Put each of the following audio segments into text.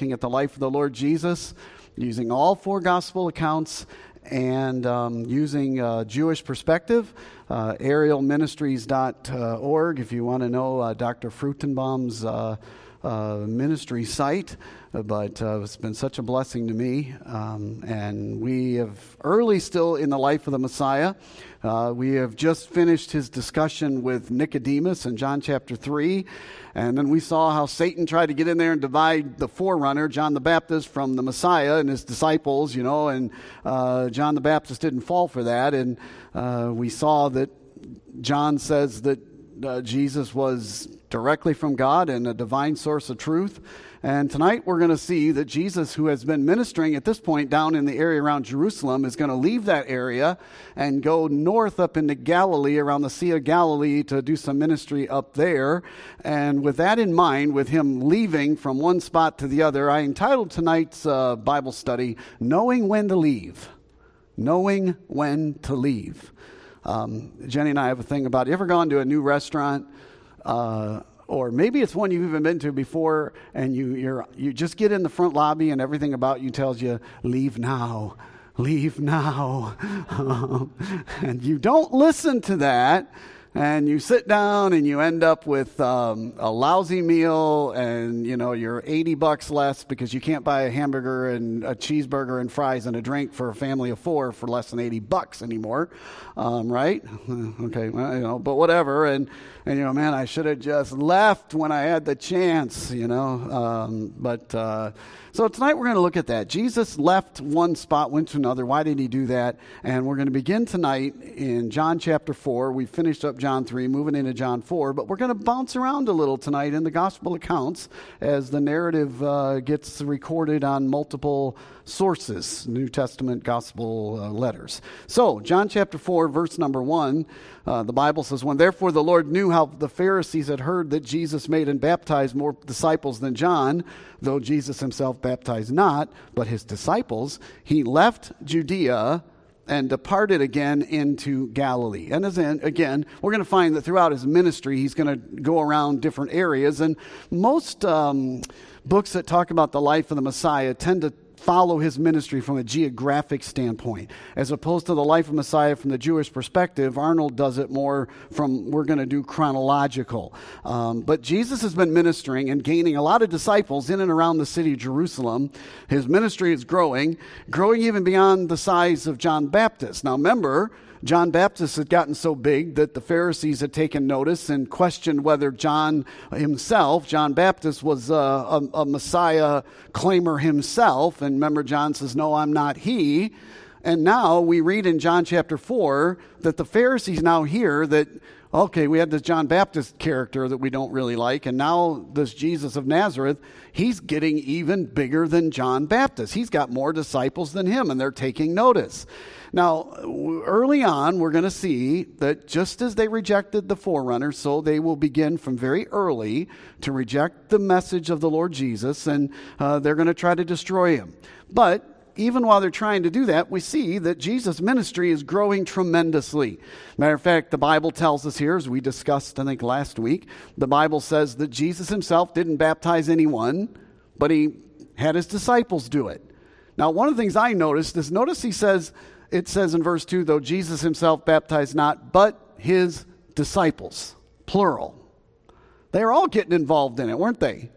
looking at the life of the Lord Jesus using all four gospel accounts and um, using uh, Jewish perspective. Uh, arielministries.org if you want to know uh, Dr. Fruchtenbaum's uh, uh, ministry site. But uh, it's been such a blessing to me. Um, and we have early still in the life of the Messiah. Uh, we have just finished his discussion with Nicodemus in John chapter 3. And then we saw how Satan tried to get in there and divide the forerunner, John the Baptist, from the Messiah and his disciples, you know, and uh, John the Baptist didn't fall for that. And uh, we saw that John says that uh, Jesus was directly from God and a divine source of truth. And tonight we're going to see that Jesus, who has been ministering at this point down in the area around Jerusalem, is going to leave that area and go north up into Galilee, around the Sea of Galilee, to do some ministry up there. And with that in mind, with him leaving from one spot to the other, I entitled tonight's uh, Bible study, Knowing When to Leave. Knowing When to Leave. Um, Jenny and I have a thing about you ever gone to a new restaurant? Uh, or maybe it's one you've even been to before and you, you're, you just get in the front lobby and everything about you tells you, leave now, leave now. and you don't listen to that and you sit down and you end up with um, a lousy meal and you know you're 80 bucks less because you can't buy a hamburger and a cheeseburger and fries and a drink for a family of four for less than 80 bucks anymore. Um, right? Okay well, you know but whatever. And and you know man i should have just left when i had the chance you know? Um, but uh, so tonight we're going to look at that. Jesus left one spot, went to another. Why did he do that? And we're going to begin tonight in John chapter 4. We finished up John 3, moving into John 4, but we're going to bounce around a little tonight in the gospel accounts as the narrative uh, gets recorded on multiple sources, New Testament gospel uh, letters. So, John chapter 4, verse number 1, uh, the Bible says, When therefore the Lord knew how the Pharisees had heard that Jesus made and baptized more disciples than John, though Jesus himself baptized not, but his disciples, he left Judea and departed again into Galilee. And in, again, we're going to find that throughout his ministry, he's going to go around different areas. And most um, books that talk about the life of the Messiah tend to follow his ministry from a geographic standpoint. As opposed to the life of Messiah from the Jewish perspective, Arnold does it more from we're going to do chronological. Um, but Jesus has been ministering and gaining a lot of disciples in and around the city of Jerusalem. His ministry is growing, growing even beyond the size of John Baptist. Now, remember, John Baptist had gotten so big that the Pharisees had taken notice and questioned whether John himself, John Baptist, was a, a, a Messiah claimer himself. And remember, John says, No, I'm not he. And now we read in John chapter 4 that the Pharisees now hear that, okay, we had this John Baptist character that we don't really like, and now this Jesus of Nazareth, he's getting even bigger than John Baptist. He's got more disciples than him, and they're taking notice. Now, early on, we're going to see that just as they rejected the forerunner, so they will begin from very early to reject the message of the Lord Jesus, and uh, they're going to try to destroy him. But even while they're trying to do that, we see that Jesus' ministry is growing tremendously. Matter of fact, the Bible tells us here, as we discussed, I think, last week, the Bible says that Jesus himself didn't baptize anyone, but he had his disciples do it. Now, one of the things I noticed is notice he says it says in verse 2, though Jesus himself baptized not, but his disciples, plural. They are all getting involved in it, weren't they?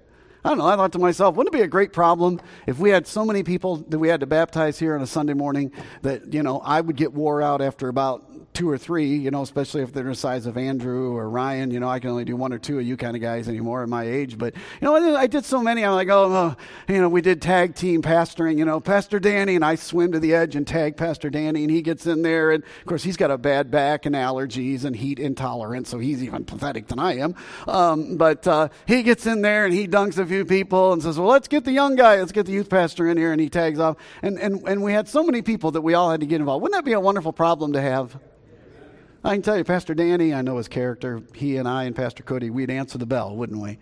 I don't know. I thought to myself, wouldn't it be a great problem if we had so many people that we had to baptize here on a Sunday morning that, you know, I would get wore out after about two or three, you know, especially if they're the size of Andrew or Ryan. You know, I can only do one or two of you kind of guys anymore at my age. But, you know, I did so many. I'm like, oh, oh, you know, we did tag team pastoring, you know, Pastor Danny, and I swim to the edge and tag Pastor Danny, and he gets in there. And, of course, he's got a bad back and allergies and heat intolerance, so he's even pathetic than I am. Um, but uh, he gets in there and he dunks a few people and says, well, let's get the young guy, let's get the youth pastor in here, and he tags off. And, and, and we had so many people that we all had to get involved. Wouldn't that be a wonderful problem to have? I can tell you, Pastor Danny, I know his character. He and I and Pastor Cody, we'd answer the bell, wouldn't we?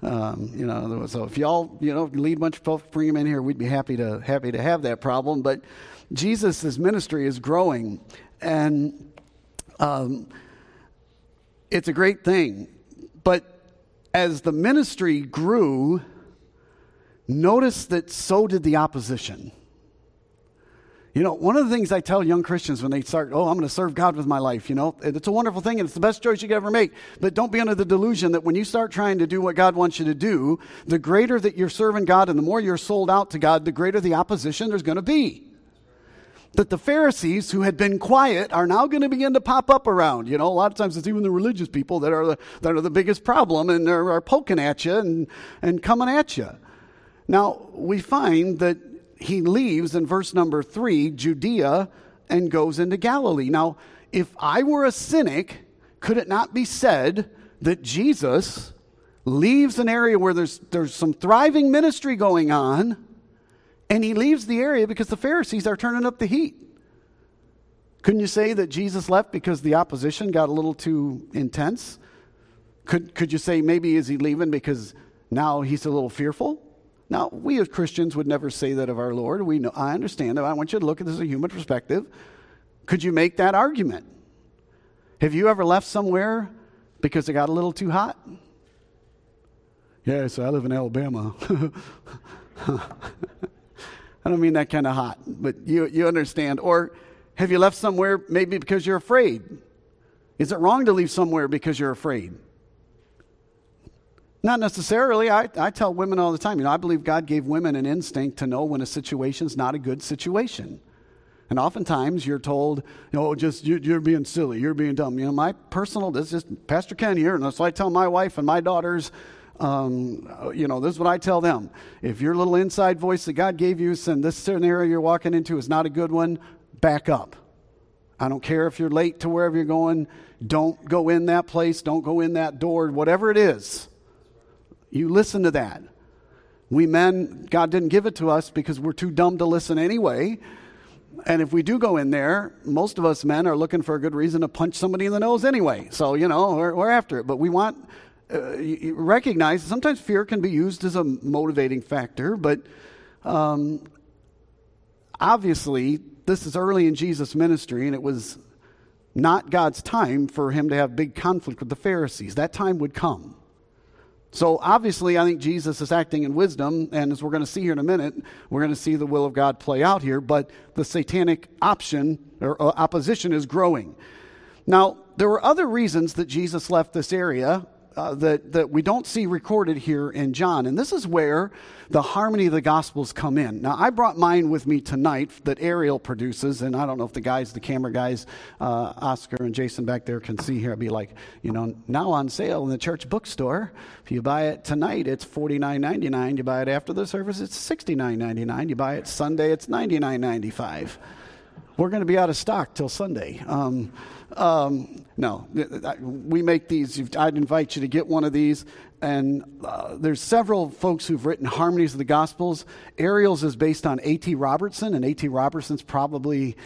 Um, you know, so if y'all, you know, lead a bunch of folks, bring them in here, we'd be happy to happy to have that problem. But Jesus' ministry is growing, and um, it's a great thing. But as the ministry grew, notice that so did the opposition. You know, one of the things I tell young Christians when they start, oh, I'm going to serve God with my life, you know, it's a wonderful thing and it's the best choice you could ever make. But don't be under the delusion that when you start trying to do what God wants you to do, the greater that you're serving God and the more you're sold out to God, the greater the opposition there's going to be. That the Pharisees who had been quiet are now going to begin to pop up around. You know, a lot of times it's even the religious people that are the, that are the biggest problem and are, are poking at you and, and coming at you. Now, we find that he leaves in verse number three, Judea, and goes into Galilee. Now, if I were a cynic, could it not be said that Jesus leaves an area where there's, there's some thriving ministry going on, and he leaves the area because the Pharisees are turning up the heat? Couldn't you say that Jesus left because the opposition got a little too intense? Could, could you say maybe is he leaving because now he's a little fearful? Now, we as Christians would never say that of our Lord. We know, I understand that. I want you to look at this as a human perspective. Could you make that argument? Have you ever left somewhere because it got a little too hot? Yes, I live in Alabama. I don't mean that kind of hot, but you, you understand. Or have you left somewhere maybe because you're afraid? Is it wrong to leave somewhere because you're afraid? Not necessarily. I, I tell women all the time, you know, I believe God gave women an instinct to know when a situation's not a good situation. And oftentimes you're told, you know, just you, are being silly, you're being dumb. You know, my personal, this is just Pastor Ken here, and so I tell my wife and my daughters, um, you know, this is what I tell them. If your little inside voice that God gave you and this scenario you're walking into is not a good one, back up. I don't care if you're late to wherever you're going. Don't go in that place. Don't go in that door. Whatever it is, you listen to that. We men, God didn't give it to us because we're too dumb to listen anyway. And if we do go in there, most of us men are looking for a good reason to punch somebody in the nose anyway. So, you know, we're, we're after it. But we want, uh, recognize sometimes fear can be used as a motivating factor, but um, obviously, this is early in Jesus' ministry, and it was not God's time for him to have big conflict with the Pharisees. That time would come. So obviously, I think Jesus is acting in wisdom, and as we're going to see here in a minute, we're going to see the will of God play out here. But the satanic option or uh, opposition is growing. Now, there were other reasons that Jesus left this area uh, that, that we don't see recorded here in John. And this is where the harmony of the Gospels come in. Now, I brought mine with me tonight that Ariel produces, and I don't know if the guys, the camera guys, uh, Oscar and Jason back there can see here. I'd be like, you know, now on sale in the church bookstore. If you buy it tonight, it's $49.99. You buy it after the service, it's $69.99. You buy it Sunday, it's $99.95. We're going to be out of stock till Sunday. Um, um, no, we make these. I'd invite you to get one of these. And uh, there's several folks who've written harmonies of the Gospels. Ariel's is based on A.T. Robertson, and A.T. Robertson's probably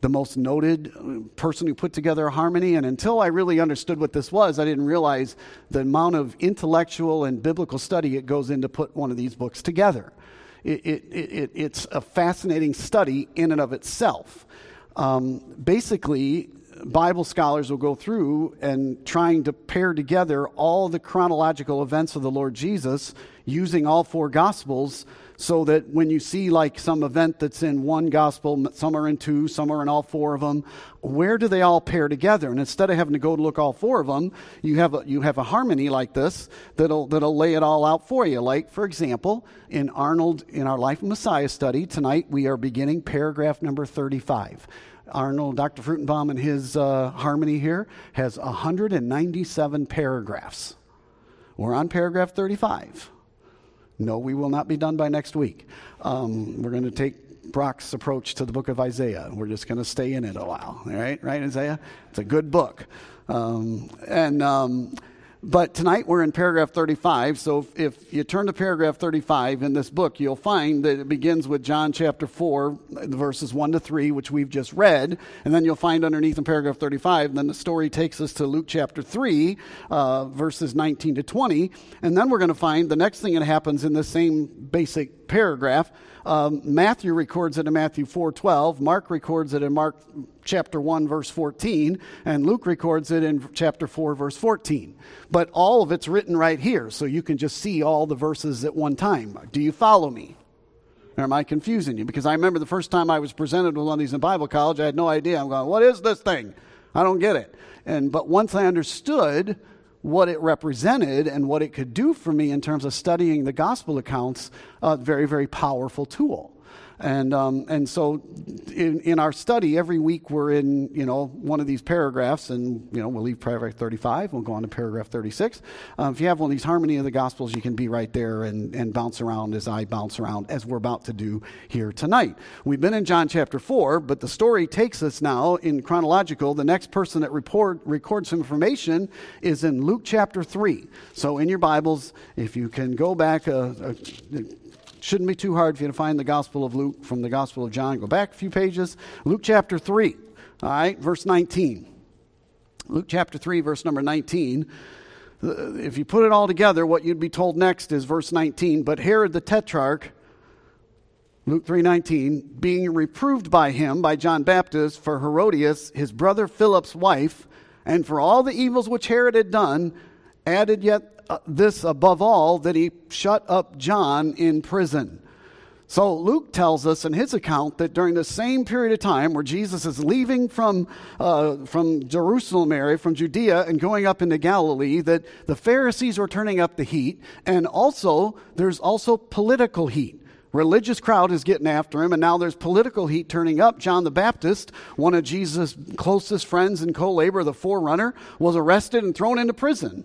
the most noted uh, person who put together a harmony. And until I really understood what this was, I didn't realize the amount of intellectual and biblical study it goes into put one of these books together. It, it, it, it's a fascinating study in and of itself. Um, basically, Bible scholars will go through and trying to pair together all the chronological events of the Lord Jesus using all four Gospels so that when you see like some event that's in one Gospel, some are in two, some are in all four of them, where do they all pair together? And instead of having to go to look all four of them, you have a, you have a harmony like this that'll, that'll lay it all out for you. Like, for example, in Arnold, in our Life of Messiah study, tonight we are beginning paragraph number 35. Arnold, Dr. Fruchtenbaum, and his uh, harmony here has 197 paragraphs. We're on paragraph 35. No, we will not be done by next week. Um, we're going to take Brock's approach to the book of Isaiah. We're just going to stay in it a while. All right, right, Isaiah? It's a good book. Um, and um, but tonight we're in paragraph 35. So if, if, you turn to paragraph 35 in this book, you'll find that it begins with John chapter 4, verses 1 to 3, which we've just read. And then you'll find underneath in paragraph 35, then the story takes us to Luke chapter 3, uh, verses 19 to 20. And then we're going to find the next thing that happens in the same basic paragraph. Um, Matthew records it in Matthew 4:12. Mark records it in Mark chapter 1, verse 14, and Luke records it in chapter 4, verse 14. But all of it's written right here, so you can just see all the verses at one time. Do you follow me? Or am I confusing you? Because I remember the first time I was presented with one of these in Bible college, I had no idea. I'm going, what is this thing? I don't get it. And but once I understood what it represented and what it could do for me in terms of studying the gospel accounts, a very, very powerful tool. And, um, and so in, in our study, every week we're in, you know, one of these paragraphs, and, you know, we'll leave paragraph 35, we'll go on to paragraph 36. Um, if you have one of these harmony of the gospels, you can be right there and, and bounce around as I bounce around, as we're about to do here tonight. We've been in John chapter 4, but the story takes us now in chronological. The next person that report, records information is in Luke chapter 3. So in your Bibles, if you can go back a, a Shouldn't be too hard for you to find the Gospel of Luke from the Gospel of John. Go back a few pages. Luke chapter 3, all right, verse 19. Luke chapter 3, verse number 19. Uh, if you put it all together, what you'd be told next is verse 19. But Herod the Tetrarch, Luke 3:19, being reproved by him by John Baptist for Herodias, his brother Philip's wife, and for all the evils which Herod had done, added yet uh, this above all that he shut up John in prison. So Luke tells us in his account that during the same period of time where Jesus is leaving from, uh, from Jerusalem area, from Judea, and going up into Galilee, that the Pharisees were turning up the heat, and also there's also political heat. Religious crowd is getting after him, and now there's political heat turning up. John the Baptist, one of Jesus' closest friends and co-laborer, the forerunner, was arrested and thrown into prison.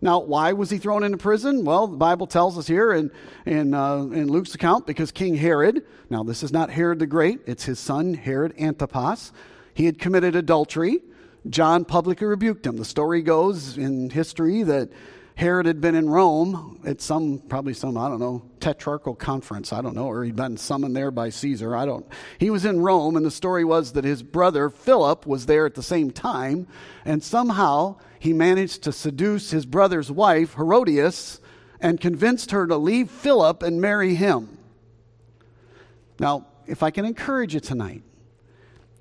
Now, why was he thrown into prison? Well, the Bible tells us here in, in, uh, in Luke's account because King Herod, now this is not Herod the Great, it's his son Herod Antipas, he had committed adultery. John publicly rebuked him. The story goes in history that Herod had been in Rome at some, probably some, I don't know, tetrarchal conference. I don't know, or he'd been summoned there by Caesar. I don't. He was in Rome, and the story was that his brother Philip was there at the same time, and somehow he managed to seduce his brother's wife, Herodias, and convinced her to leave Philip and marry him. Now, if I can encourage you tonight,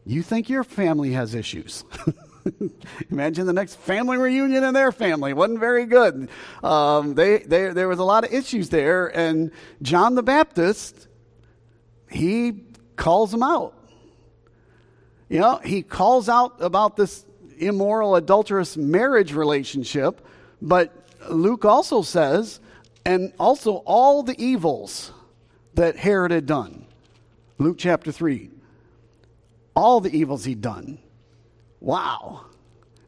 you think your family has issues. Imagine the next family reunion in their family. wasn't very good. Um, they, they, there was a lot of issues there, and John the Baptist, he calls them out. You know, he calls out about this immoral, adulterous marriage relationship, but Luke also says, and also all the evils that Herod had done. Luke chapter 3. All the evils he'd done. Wow.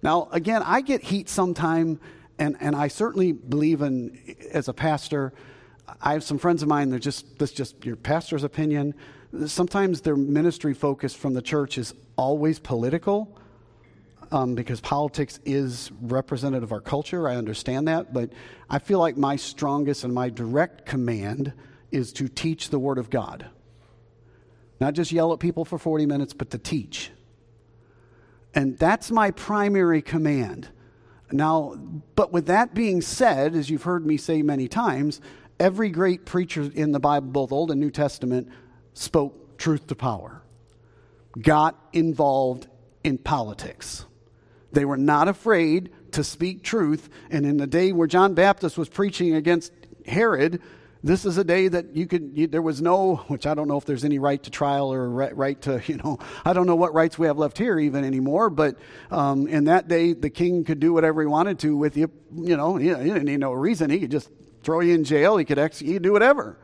Now, again, I get heat sometime, and, and I certainly believe in, as a pastor, I have some friends of mine, they're just, that's just your pastor's opinion. Sometimes their ministry focus from the church is always political. Um, because politics is representative of our culture. I understand that. But I feel like my strongest and my direct command is to teach the Word of God. Not just yell at people for 40 minutes, but to teach. And that's my primary command. Now, but with that being said, as you've heard me say many times, every great preacher in the Bible, both Old and New Testament, spoke truth to power, got involved in politics. They were not afraid to speak truth. And in the day where John Baptist was preaching against Herod, this is a day that you could, you, there was no, which I don't know if there's any right to trial or right, right, to, you know, I don't know what rights we have left here even anymore, but um, in that day, the king could do whatever he wanted to with you, you know, he, he didn't need no reason. He could just throw you in jail, he could, ex- he could do whatever.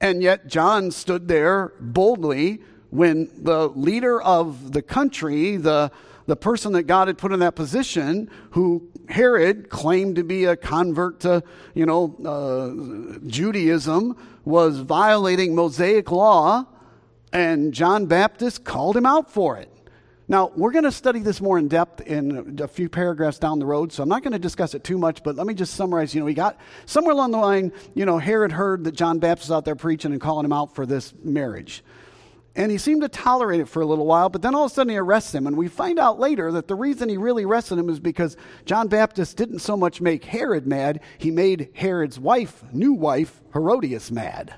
And yet, John stood there boldly when the leader of the country, the, the person that God had put in that position, who Herod claimed to be a convert to, you know, uh, Judaism, was violating Mosaic law, and John Baptist called him out for it. Now, we're going to study this more in depth in a few paragraphs down the road, so I'm not going to discuss it too much, but let me just summarize. You know, we got somewhere along the line, you know, Herod heard that John Baptist was out there preaching and calling him out for this marriage. And he seemed to tolerate it for a little while, but then all of a sudden he arrests him. And we find out later that the reason he really arrested him is because John Baptist didn't so much make Herod mad, he made Herod's wife, new wife, Herodias, mad.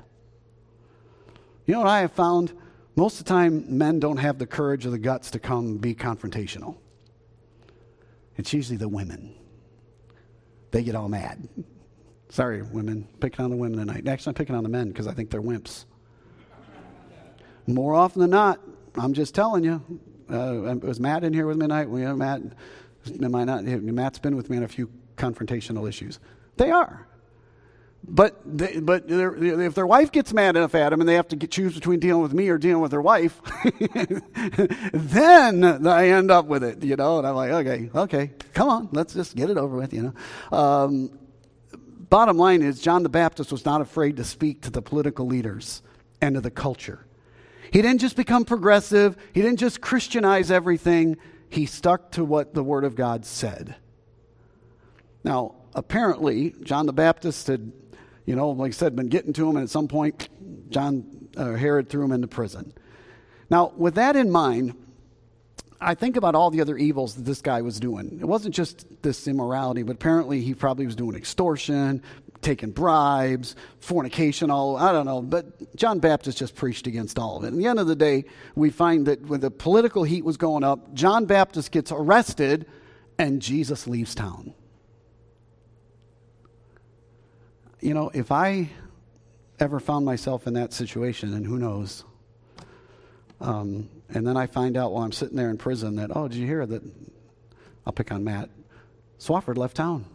You know what I have found? Most of the time, men don't have the courage or the guts to come be confrontational. It's usually the women. They get all mad. Sorry, women, picking on the women tonight. Actually, I'm picking on the men because I think they're wimps. More often than not, I'm just telling you. Uh, was Matt in here with me tonight? We have Matt. Am I not? Matt's been with me on a few confrontational issues. They are. But, they, but if their wife gets mad enough at them and they have to get, choose between dealing with me or dealing with their wife, then I end up with it, you know. And I'm like, okay, okay, come on, let's just get it over with, you know. Um, bottom line is, John the Baptist was not afraid to speak to the political leaders and to the culture. He didn't just become progressive, he didn't just Christianize everything, he stuck to what the Word of God said. Now, apparently, John the Baptist had you know, like I said, been getting to him, and at some point, John uh, Herod threw him into prison. Now, with that in mind, I think about all the other evils that this guy was doing. It wasn't just this immorality, but apparently he probably was doing extortion, taking bribes, fornication, all I don't know. But John Baptist just preached against all of it. At the end of the day, we find that when the political heat was going up, John Baptist gets arrested and Jesus leaves town. you know, if I ever found myself in that situation, and who knows, um, and then I find out while I'm sitting there in prison that, oh, did you hear that? I'll pick on Matt. Swafford left town.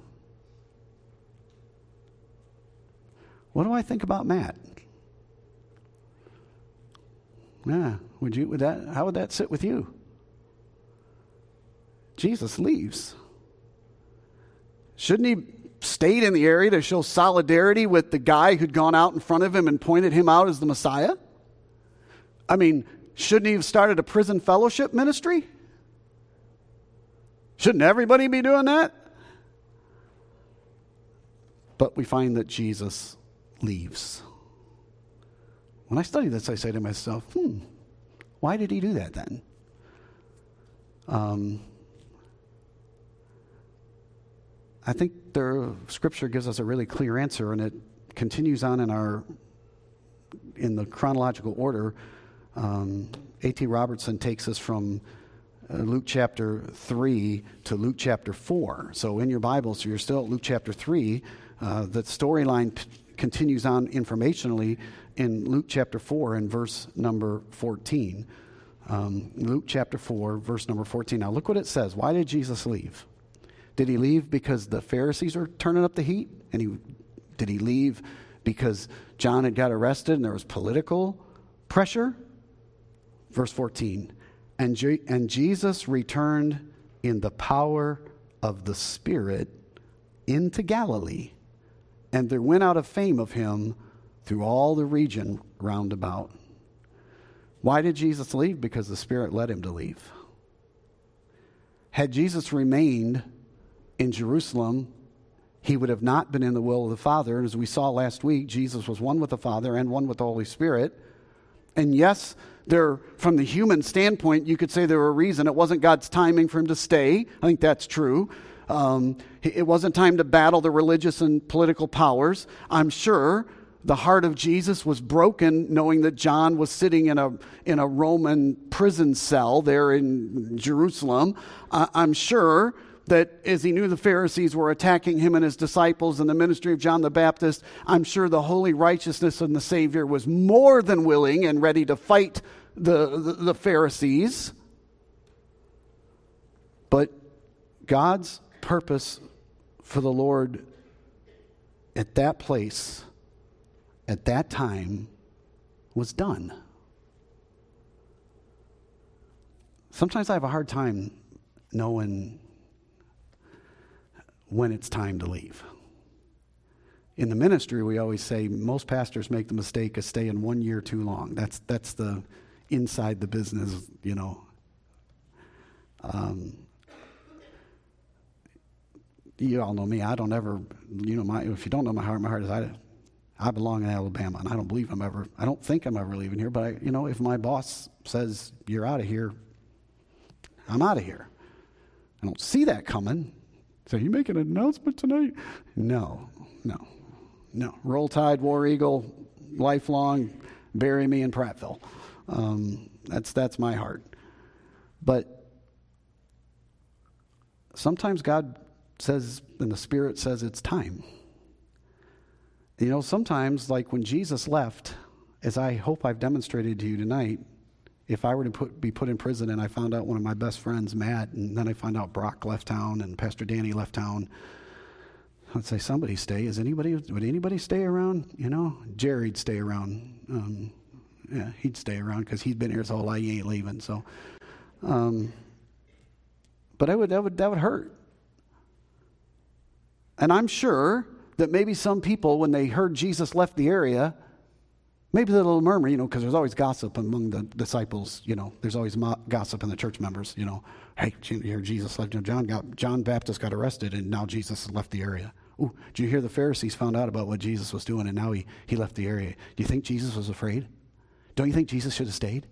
What do I think about Matt? Yeah, would you? Would that? How would that sit with you? Jesus leaves. Shouldn't he stayed in the area to show solidarity with the guy who'd gone out in front of him and pointed him out as the Messiah? I mean, shouldn't he have started a prison fellowship ministry? Shouldn't everybody be doing that? But we find that Jesus leaves. When I study this, I say to myself, hmm, why did he do that then? Um, I think the scripture gives us a really clear answer, and it continues on in our in the chronological order. Um, A.T. Robertson takes us from uh, Luke chapter 3 to Luke chapter 4. So in your Bible, so you're still at Luke chapter 3. Uh, the storyline continues on informationally in Luke chapter 4 and verse number 14. Um, Luke chapter 4, verse number 14. Now look what it says. Why did Jesus leave? Did he leave because the Pharisees are turning up the heat? And he did he leave because John had got arrested and there was political pressure? Verse 14. And, and Jesus returned in the power of the Spirit into Galilee, and there went out a fame of him through all the region round about. Why did Jesus leave? Because the Spirit led him to leave. Had Jesus remained in Jerusalem, he would have not been in the will of the Father. And as we saw last week, Jesus was one with the Father and one with the Holy Spirit. And yes, there, from the human standpoint, you could say there were a reason. It wasn't God's timing for him to stay. I think that's true. Um, it wasn't time to battle the religious and political powers. I'm sure the heart of Jesus was broken knowing that John was sitting in a, in a Roman prison cell there in Jerusalem. I'm sure that as he knew the Pharisees were attacking him and his disciples and the ministry of John the Baptist, I'm sure the holy righteousness of the Savior was more than willing and ready to fight the, the, the Pharisees. But God's purpose for the Lord at that place, at that time, was done. Sometimes I have a hard time knowing when it's time to leave. In the ministry, we always say most pastors make the mistake of staying one year too long. That's, that's the inside the business, you know. Um, you all know me. I don't ever, you know, my, if you don't know my heart, my heart is I, I belong in Alabama, and I don't believe I'm ever, I don't think I'm ever leaving here. But I, you know, if my boss says you're out of here, I'm out of here. I don't see that coming. So you make an announcement tonight? No, no, no. Roll Tide, War Eagle, lifelong, bury me in Prattville. Um, that's, that's my heart. But sometimes God says, and the Spirit says it's time. You know, sometimes, like when Jesus left, as I hope I've demonstrated to you tonight, if I were to put, be put in prison and I found out one of my best friends, Matt, and then I find out Brock left town and Pastor Danny left town, I'd say somebody stay. Is anybody would anybody stay around? You know, Jerry'd stay around. Um, yeah, he'd stay around because he'd been here his whole life. He ain't leaving. So, um, but I would that would that would hurt. And I'm sure that maybe some people, when they heard Jesus left the area, maybe a little murmur, you know, because there's always gossip among the disciples, you know, there's always mo- gossip in the church members, you know, hey, you hear Jesus left, you know, John, got, John Baptist got arrested and now Jesus left the area. Ooh, did you hear the Pharisees found out about what Jesus was doing and now he, he left the area? Do you think Jesus was afraid? Don't you think Jesus should have stayed?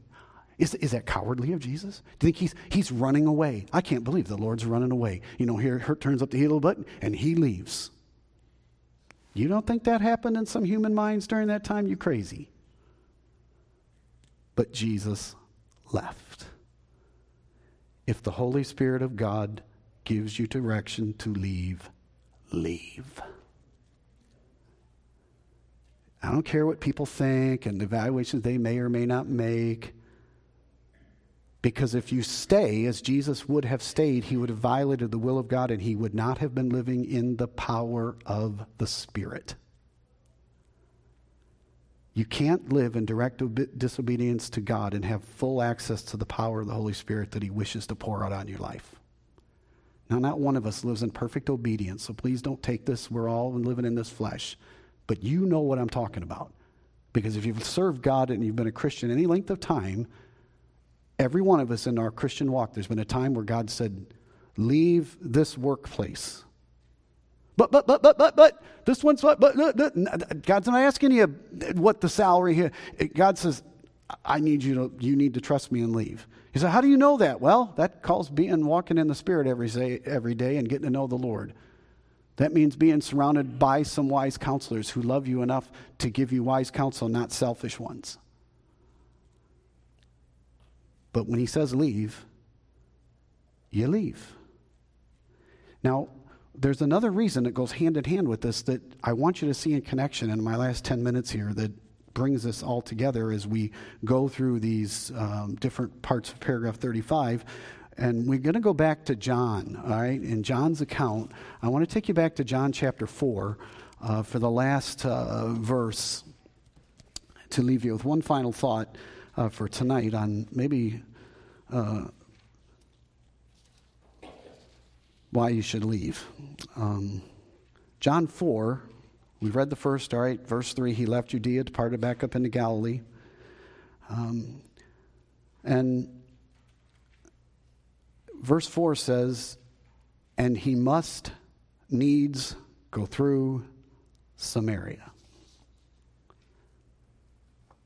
Is, is that cowardly of Jesus? Do you think he's, he's running away? I can't believe the Lord's running away. You know, here, Herod turns up the heel button and he leaves. You don't think that happened in some human minds during that time? You crazy. But Jesus left. If the Holy Spirit of God gives you direction to leave, leave. I don't care what people think and the evaluations they may or may not make. Because if you stay as Jesus would have stayed, he would have violated the will of God and he would not have been living in the power of the Spirit. You can't live in direct disobedience to God and have full access to the power of the Holy Spirit that he wishes to pour out on your life. Now, not one of us lives in perfect obedience, so please don't take this. We're all living in this flesh. But you know what I'm talking about. Because if you've served God and you've been a Christian any length of time, Every one of us in our Christian walk, there's been a time where God said, Leave this workplace. But, but, but, but, but, but, this one's what, but, but, but, God's not asking you uh, what the salary here. Uh, God says, I need you to, you need to trust me and leave. He said, How do you know that? Well, that calls being walking in the Spirit every day, every day and getting to know the Lord. That means being surrounded by some wise counselors who love you enough to give you wise counsel, not selfish ones. But when he says leave, you leave. Now, there's another reason that goes hand in hand with this that I want you to see in connection in my last 10 minutes here that brings this all together as we go through these um, different parts of paragraph 35. And we're going to go back to John, all right? In John's account, I want to take you back to John chapter 4 uh, for the last uh, verse to leave you with one final thought uh, for tonight on maybe uh, why you should leave. Um, John 4, we've read the first, all right, verse 3, he left Judea, departed back up into Galilee. Um, and verse 4 says, and he must needs go through Samaria.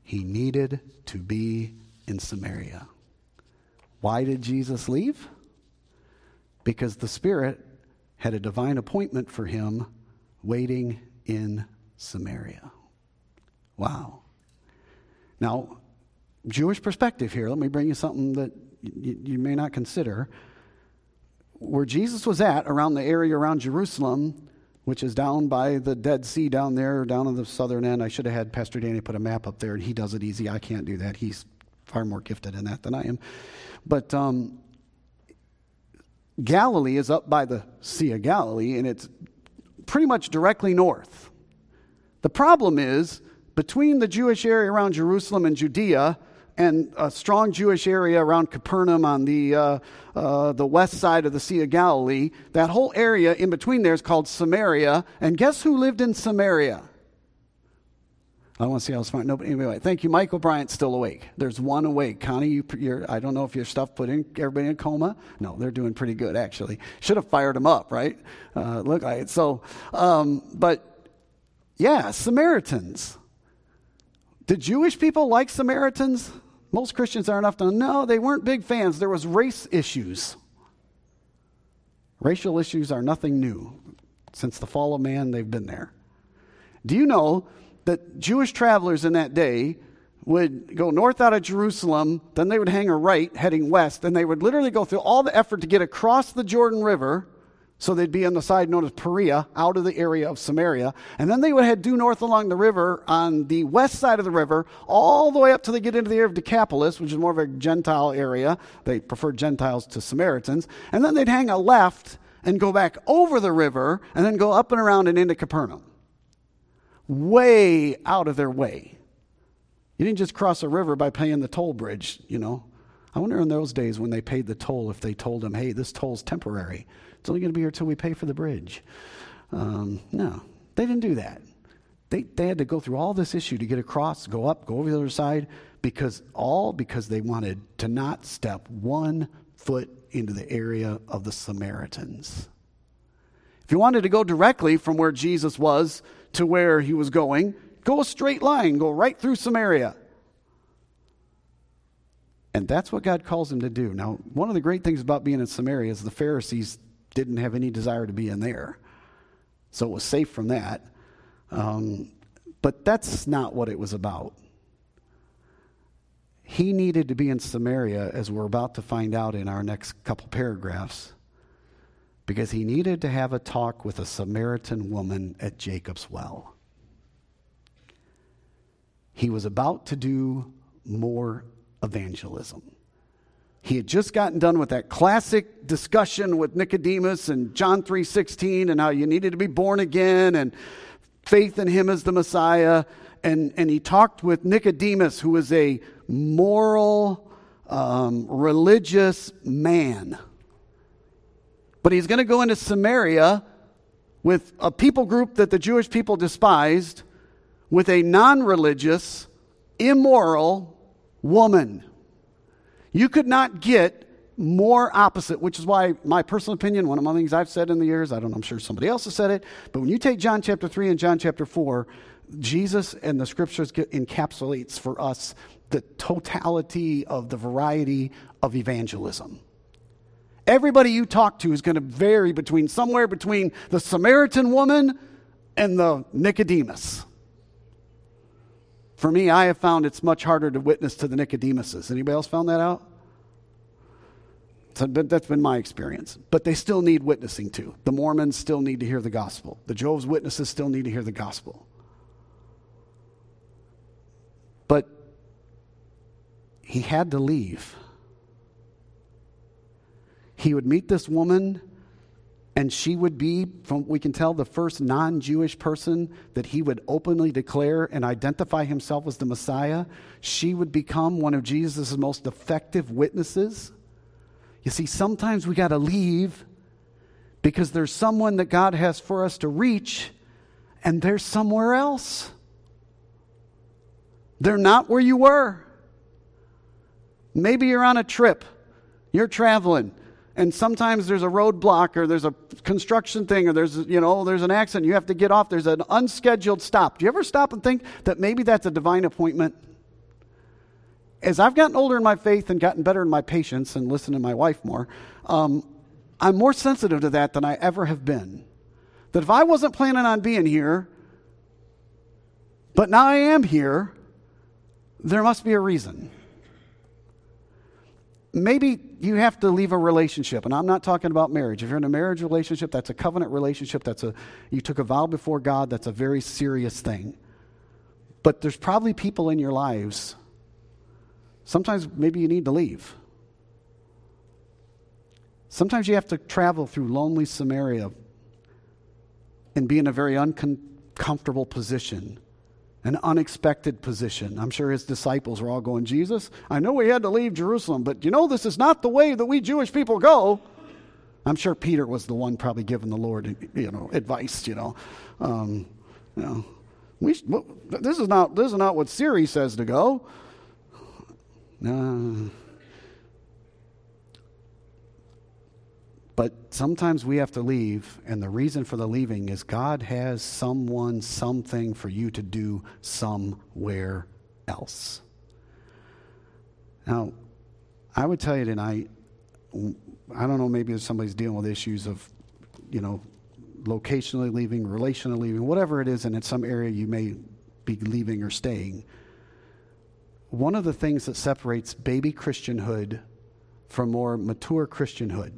He needed to be in Samaria. Why did Jesus leave? Because the Spirit had a divine appointment for him waiting in Samaria. Wow. Now, Jewish perspective here, let me bring you something that you, you may not consider. Where Jesus was at, around the area around Jerusalem, which is down by the Dead Sea down there, down on the southern end. I should have had Pastor Danny put a map up there, and he does it easy. I can't do that. He's far more gifted in that than I am. But um, Galilee is up by the Sea of Galilee, and it's pretty much directly north. The problem is between the Jewish area around Jerusalem and Judea and a strong Jewish area around Capernaum on the, uh, uh, the west side of the Sea of Galilee, that whole area in between there is called Samaria. And guess who lived in Samaria? I want to see how smart. Nobody. Anyway, thank you, Michael Bryant's still awake. There's one awake. Connie, you, I don't know if your stuff put in everybody in coma. No, they're doing pretty good actually. Should have fired them up, right? Uh, look like it. So, um, but yeah, Samaritans. Did Jewish people like Samaritans? Most Christians are enough to know they weren't big fans. There was race issues. Racial issues are nothing new. Since the fall of man, they've been there. Do you know that Jewish travelers in that day would go north out of Jerusalem, then they would hang a right heading west, and they would literally go through all the effort to get across the Jordan River. So they'd be on the side known as Perea, out of the area of Samaria. And then they would head due north along the river on the west side of the river, all the way up till they get into the area of Decapolis, which is more of a Gentile area. They preferred Gentiles to Samaritans. And then they'd hang a left and go back over the river and then go up and around and into Capernaum. Way out of their way. You didn't just cross a river by paying the toll bridge, you know. I wonder in those days when they paid the toll if they told them, hey, this toll's temporary. It's only going to be here until we pay for the bridge. Um, no, they didn't do that. They, they had to go through all this issue to get across, go up, go over the other side, because all because they wanted to not step one foot into the area of the Samaritans. If you wanted to go directly from where Jesus was to where he was going, Go a straight line, go right through Samaria. And that's what God calls him to do. Now, one of the great things about being in Samaria is the Pharisees didn't have any desire to be in there. So it was safe from that. Um, but that's not what it was about. He needed to be in Samaria, as we're about to find out in our next couple paragraphs, because he needed to have a talk with a Samaritan woman at Jacob's well he was about to do more evangelism. He had just gotten done with that classic discussion with Nicodemus and John 3:16 and how you needed to be born again and faith in him as the Messiah. And, and he talked with Nicodemus, who was a moral, um, religious man. But he's going to go into Samaria with a people group that the Jewish people despised with a non religious, immoral woman. You could not get more opposite, which is why my personal opinion, one of the things I've said in the years, I don't know, I'm sure somebody else has said it, but when you take John chapter 3 and John chapter 4, Jesus and the scriptures encapsulates for us the totality of the variety of evangelism. Everybody you talk to is going to vary between somewhere between the Samaritan woman and the Nicodemus. For me, I have found it's much harder to witness to the Nicodemuses. Anybody else found that out? So that's been my experience. But they still need witnessing to. The Mormons still need to hear the gospel. The Jehovah's Witnesses still need to hear the gospel. But he had to leave. He would meet this woman and she would be, from we can tell, the first non Jewish person that he would openly declare and identify himself as the Messiah. She would become one of Jesus' most effective witnesses. You see, sometimes we got to leave because there's someone that God has for us to reach, and they're somewhere else. They're not where you were. Maybe you're on a trip, you're traveling and sometimes there's a roadblock or there's a construction thing or there's you know there's an accident you have to get off there's an unscheduled stop. Do you ever stop and think that maybe that's a divine appointment? As i've gotten older in my faith and gotten better in my patience and listened to my wife more um, i'm more sensitive to that than i ever have been. That if i wasn't planning on being here but now i am here there must be a reason. Maybe you have to leave a relationship and i'm not talking about marriage. If you're in a marriage relationship that's a covenant relationship that's a you took a vow before god that's a very serious thing. But there's probably people in your lives sometimes maybe you need to leave. Sometimes you have to travel through lonely samaria and be in a very uncomfortable position an unexpected position. I'm sure his disciples were all going, Jesus, I know we had to leave Jerusalem, but you know, this is not the way that we Jewish people go. I'm sure Peter was the one probably giving the Lord, you know, advice, you know. Um, you know we, this, is not, this is not what Siri says to go. Uh, But sometimes we have to leave, and the reason for the leaving is God has someone, something for you to do somewhere else. Now, I would tell you tonight, I don't know, maybe somebody's dealing with issues of, you know, locationally leaving, relationally leaving, whatever it is, and in some area you may be leaving or staying. one of the things that separates baby Christianhood from more mature Christianhood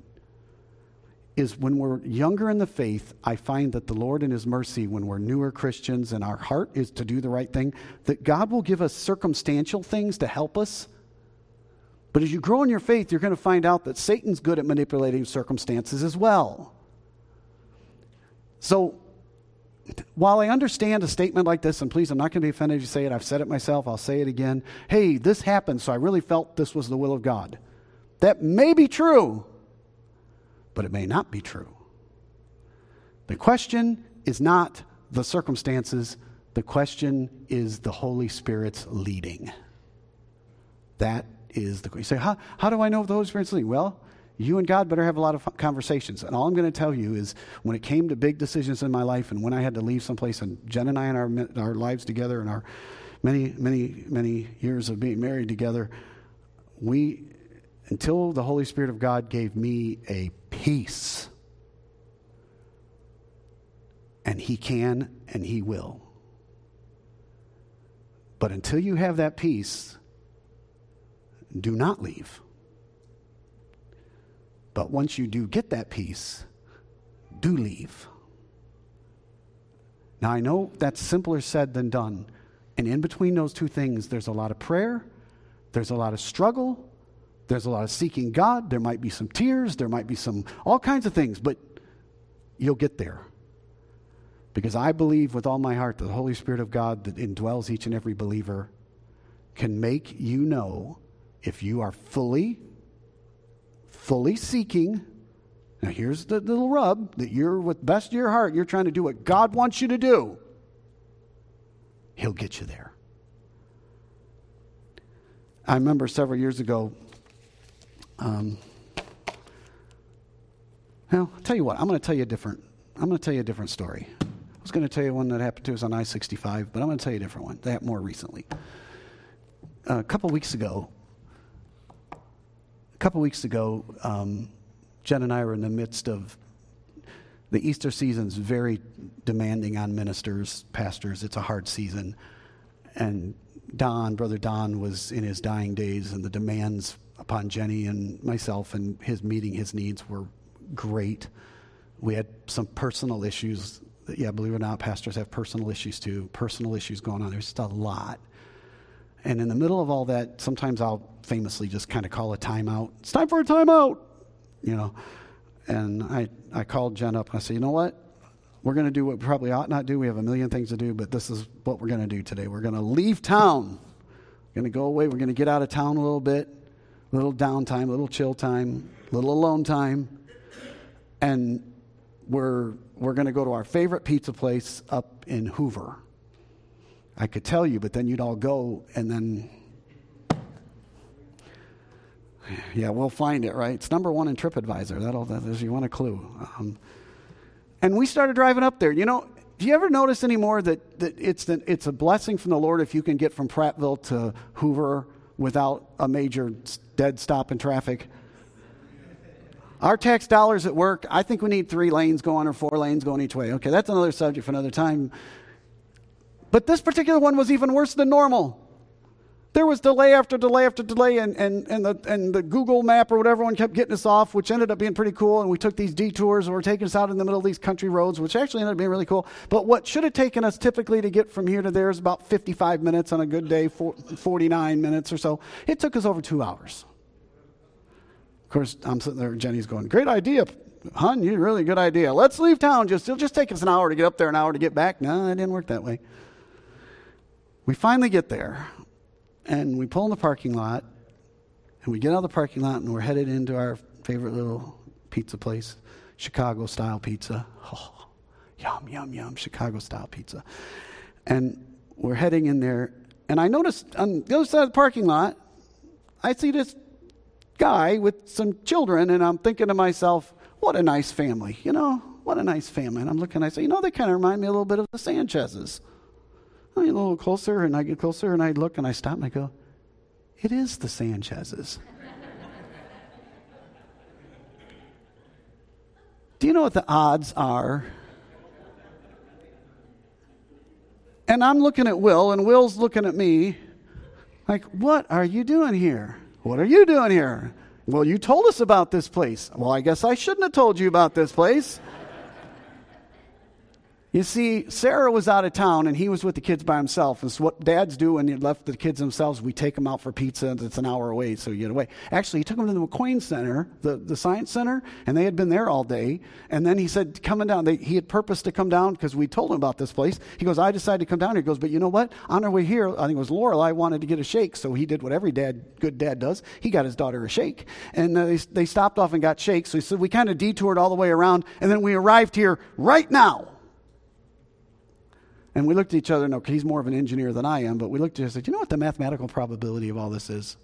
is when we're younger in the faith, I find that the Lord in His mercy, when we're newer Christians and our heart is to do the right thing, that God will give us circumstantial things to help us. But as you grow in your faith, you're going to find out that Satan's good at manipulating circumstances as well. So, while I understand a statement like this, and please, I'm not going to be offended if you say it, I've said it myself, I'll say it again. Hey, this happened, so I really felt this was the will of God. That may be true but it may not be true. The question is not the circumstances, the question is the Holy Spirit's leading. That is the question. You say, how, how do I know if the Holy Spirit's leading? Well, you and God better have a lot of conversations. And all I'm going to tell you is when it came to big decisions in my life and when I had to leave someplace, and Jen and I and our, our lives together and our many, many, many years of being married together, we, until the Holy Spirit of God gave me a peace. And He can and He will. But until you have that peace, do not leave. But once you do get that peace, do leave. Now, I know that's simpler said than done. And in between those two things, there's a lot of prayer, there's a lot of struggle, there's a lot of seeking God. There might be some tears. There might be some, all kinds of things, but you'll get there. Because I believe with all my heart that the Holy Spirit of God that indwells each and every believer can make you know if you are fully, fully seeking. Now, here's the little rub that you're, with best of your heart, you're trying to do what God wants you to do. He'll get you there. I remember several years ago, um, well, I'll tell you what, I'm going to tell you a different, I'm going to tell you a different story. I was going to tell you one that happened to us on I 65, but I'm going to tell you a different one. That more recently. Uh, a couple weeks ago, a couple weeks ago, um, Jen and I were in the midst of the Easter season's very demanding on ministers, pastors. It's a hard season. And Don, Brother Don, was in his dying days, and the demands upon Jenny and myself, and his meeting his needs were great. We had some personal issues. Yeah, believe it or not, pastors have personal issues too. Personal issues going on. There's just a lot. And in the middle of all that, sometimes I'll famously just kind of call a timeout. It's time for a timeout, you know. And I, I called Jen up and I said, you know what? We're going to do what we probably ought not do. We have a million things to do, but this is what we're going to do today. We're going to leave town. We're going to go away. We're going to get out of town a little bit little downtime, little chill time, little alone time. And we're, we're going to go to our favorite pizza place up in Hoover. I could tell you, but then you'd all go and then. Yeah, we'll find it, right? It's number one in TripAdvisor. That'll, that is, you want a clue. Um, and we started driving up there. You know, do you ever notice anymore that, that it's, the, it's a blessing from the Lord if you can get from Prattville to Hoover without a major dead stop in traffic. Our tax dollars at work, I think we need three lanes going or four lanes going each way. Okay, that's another subject for another time. But this particular one was even worse than normal. There was delay after delay after delay, and, and, and, the, and the Google map or whatever one kept getting us off, which ended up being pretty cool. And we took these detours and were taking us out in the middle of these country roads, which actually ended up being really cool. But what should have taken us typically to get from here to there is about 55 minutes on a good day, 49 minutes or so. It took us over two hours. Of course, I'm sitting there, Jenny's going, Great idea, hon, you really good idea. Let's leave town. Just, it'll just take us an hour to get up there, an hour to get back. No, it didn't work that way. We finally get there and we pull in the parking lot, and we get out of the parking lot, and we're headed into our favorite little pizza place, Chicago style pizza. Oh, yum, yum, yum, Chicago style pizza. And we're heading in there, and I noticed on the other side of the parking lot, I see this guy with some children, and I'm thinking to myself, what a nice family, you know, what a nice family. And I'm looking, I say, you know, they kind of remind me a little bit of the Sanchez's. I get a little closer and I get closer and I look and I stop and I go, it is the Sanchez's. Do you know what the odds are? And I'm looking at Will, and Will's looking at me, Like, what are you doing here? What are you doing here? Well, you told us about this place. Well, I guess I shouldn't have told you about this place. You see, Sarah was out of town and he was with the kids by himself. It's what dads do when you left the kids themselves. We take them out for pizza and it's an hour away, so you get away. Actually, he took them to the McWane Center, the, the Science Center, and they had been there all day. And then he said, coming down, they, he had purposed to come down because we told him about this place. He goes, I decided to come down here. He goes, but you know what? On our way here, I think it was Lorelei wanted to get a shake. So he did what every dad, good dad does. He got his daughter a shake. And uh, they, they stopped off and got shakes. So he said, we kind of detoured all the way around. And then we arrived here right now. And we looked at each other, no, he's more of an engineer than I am, but we looked at each other and said, you know what the mathematical probability of all this is?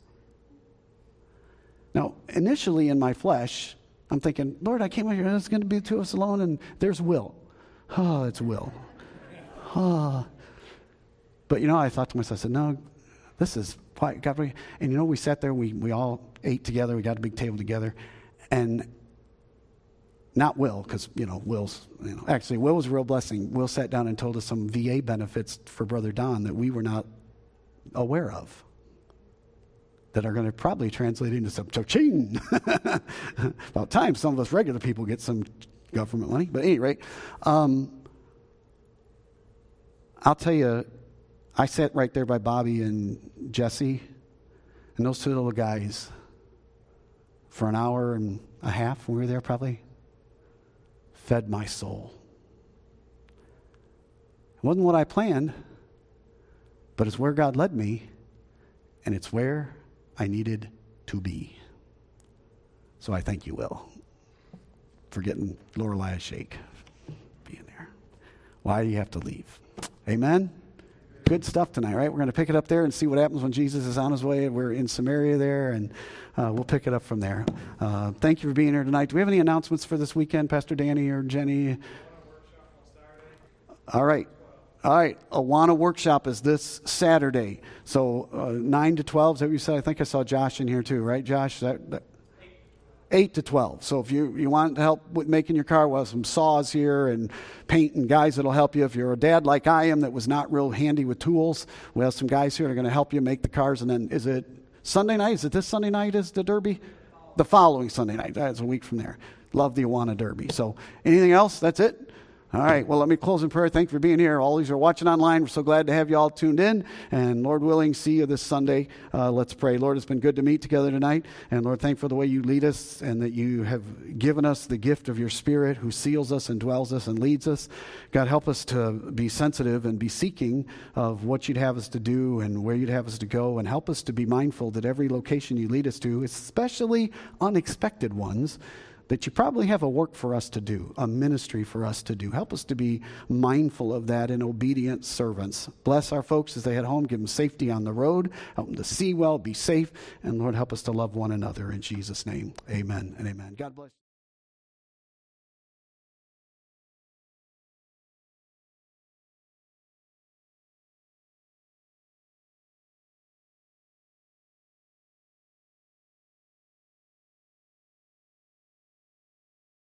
Now, initially in my flesh, I'm thinking, Lord, I came out here, it's going to be two of us alone, and there's Will. Oh, it's Will. Oh. But you know, I thought to myself, I said, no, this is quite, God, and you know, we sat there, we, we all ate together, we got a big table together, and not Will, because, you know, Will's, you know, actually, Will was a real blessing. Will sat down and told us some VA benefits for Brother Don that we were not aware of that are going to probably translate into some cha-ching. About time some of us regular people get some government money. But at any rate, um, I'll tell you, I sat right there by Bobby and Jesse and those two little guys for an hour and a half. We were there probably fed my soul. It wasn't what I planned, but it's where God led me, and it's where I needed to be. So I thank you, Will, for getting Lorelei a shake, being there. Why do you have to leave? Amen? Good stuff tonight, right? We're going to pick it up there and see what happens when Jesus is on his way. We're in Samaria there, and uh, we'll pick it up from there. Uh, thank you for being here tonight. Do we have any announcements for this weekend, Pastor Danny or Jenny? All right. All right, Awana workshop is this Saturday. So uh, 9 to 12, is that what you said? I think I saw Josh in here too, right, Josh? That, that, 8 to 12. So if you, you want to help with making your car, well, some saws here and paint and guys that'll help you. If you're a dad like I am that was not real handy with tools, we have some guys here that are going to help you make the cars. And then is it Sunday night? Is it this Sunday night is the Derby? The following Sunday night. That's a week from there. Love the Awana Derby. So anything else? That's it? All right. Well, let me close in prayer. Thank you for being here. All these are watching online. We're so glad to have you all tuned in. And Lord willing, see you this Sunday. Uh, let's pray. Lord, it's been good to meet together tonight. And Lord, thank you for the way you lead us and that you have given us the gift of your Spirit who seals us and dwells us and leads us. God, help us to be sensitive and be seeking of what you'd have us to do and where you'd have us to go. And help us to be mindful that every location you lead us to, especially unexpected ones, that you probably have a work for us to do, a ministry for us to do. Help us to be mindful of that and obedient servants. Bless our folks as they head home. Give them safety on the road. Help them to see well, be safe. And Lord, help us to love one another in Jesus' name. Amen and amen. God bless.